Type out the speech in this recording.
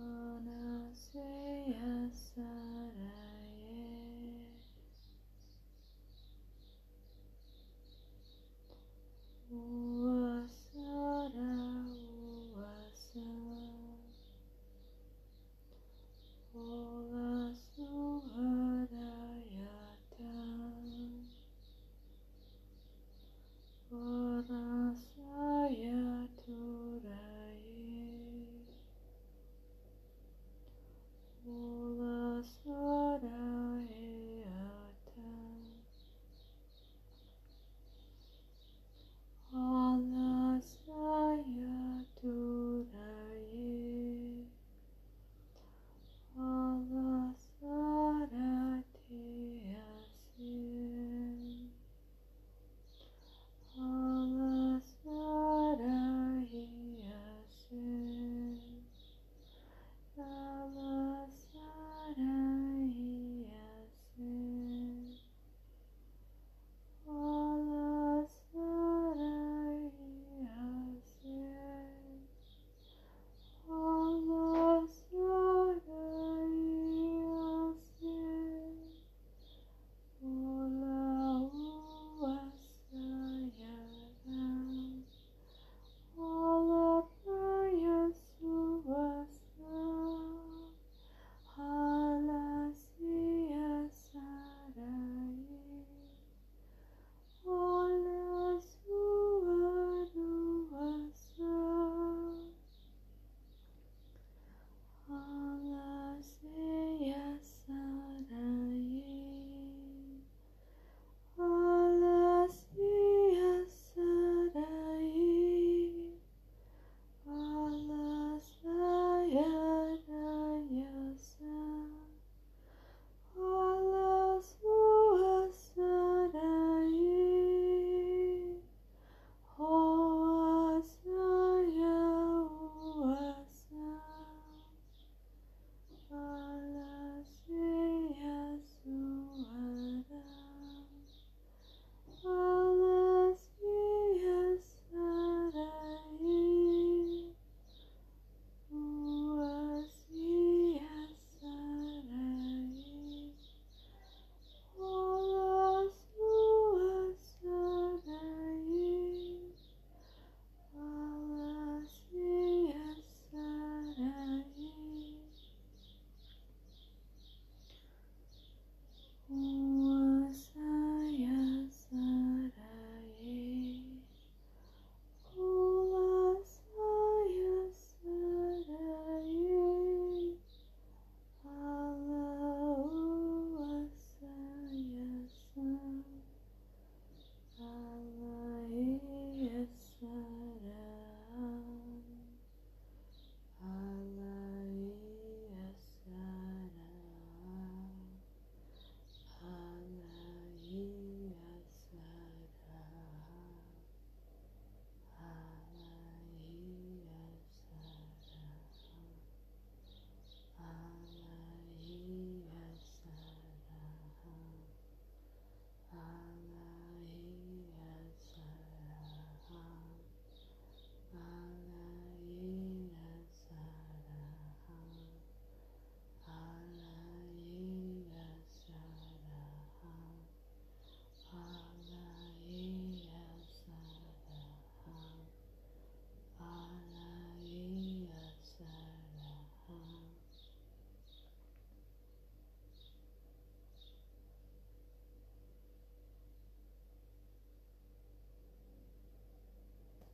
Oh. me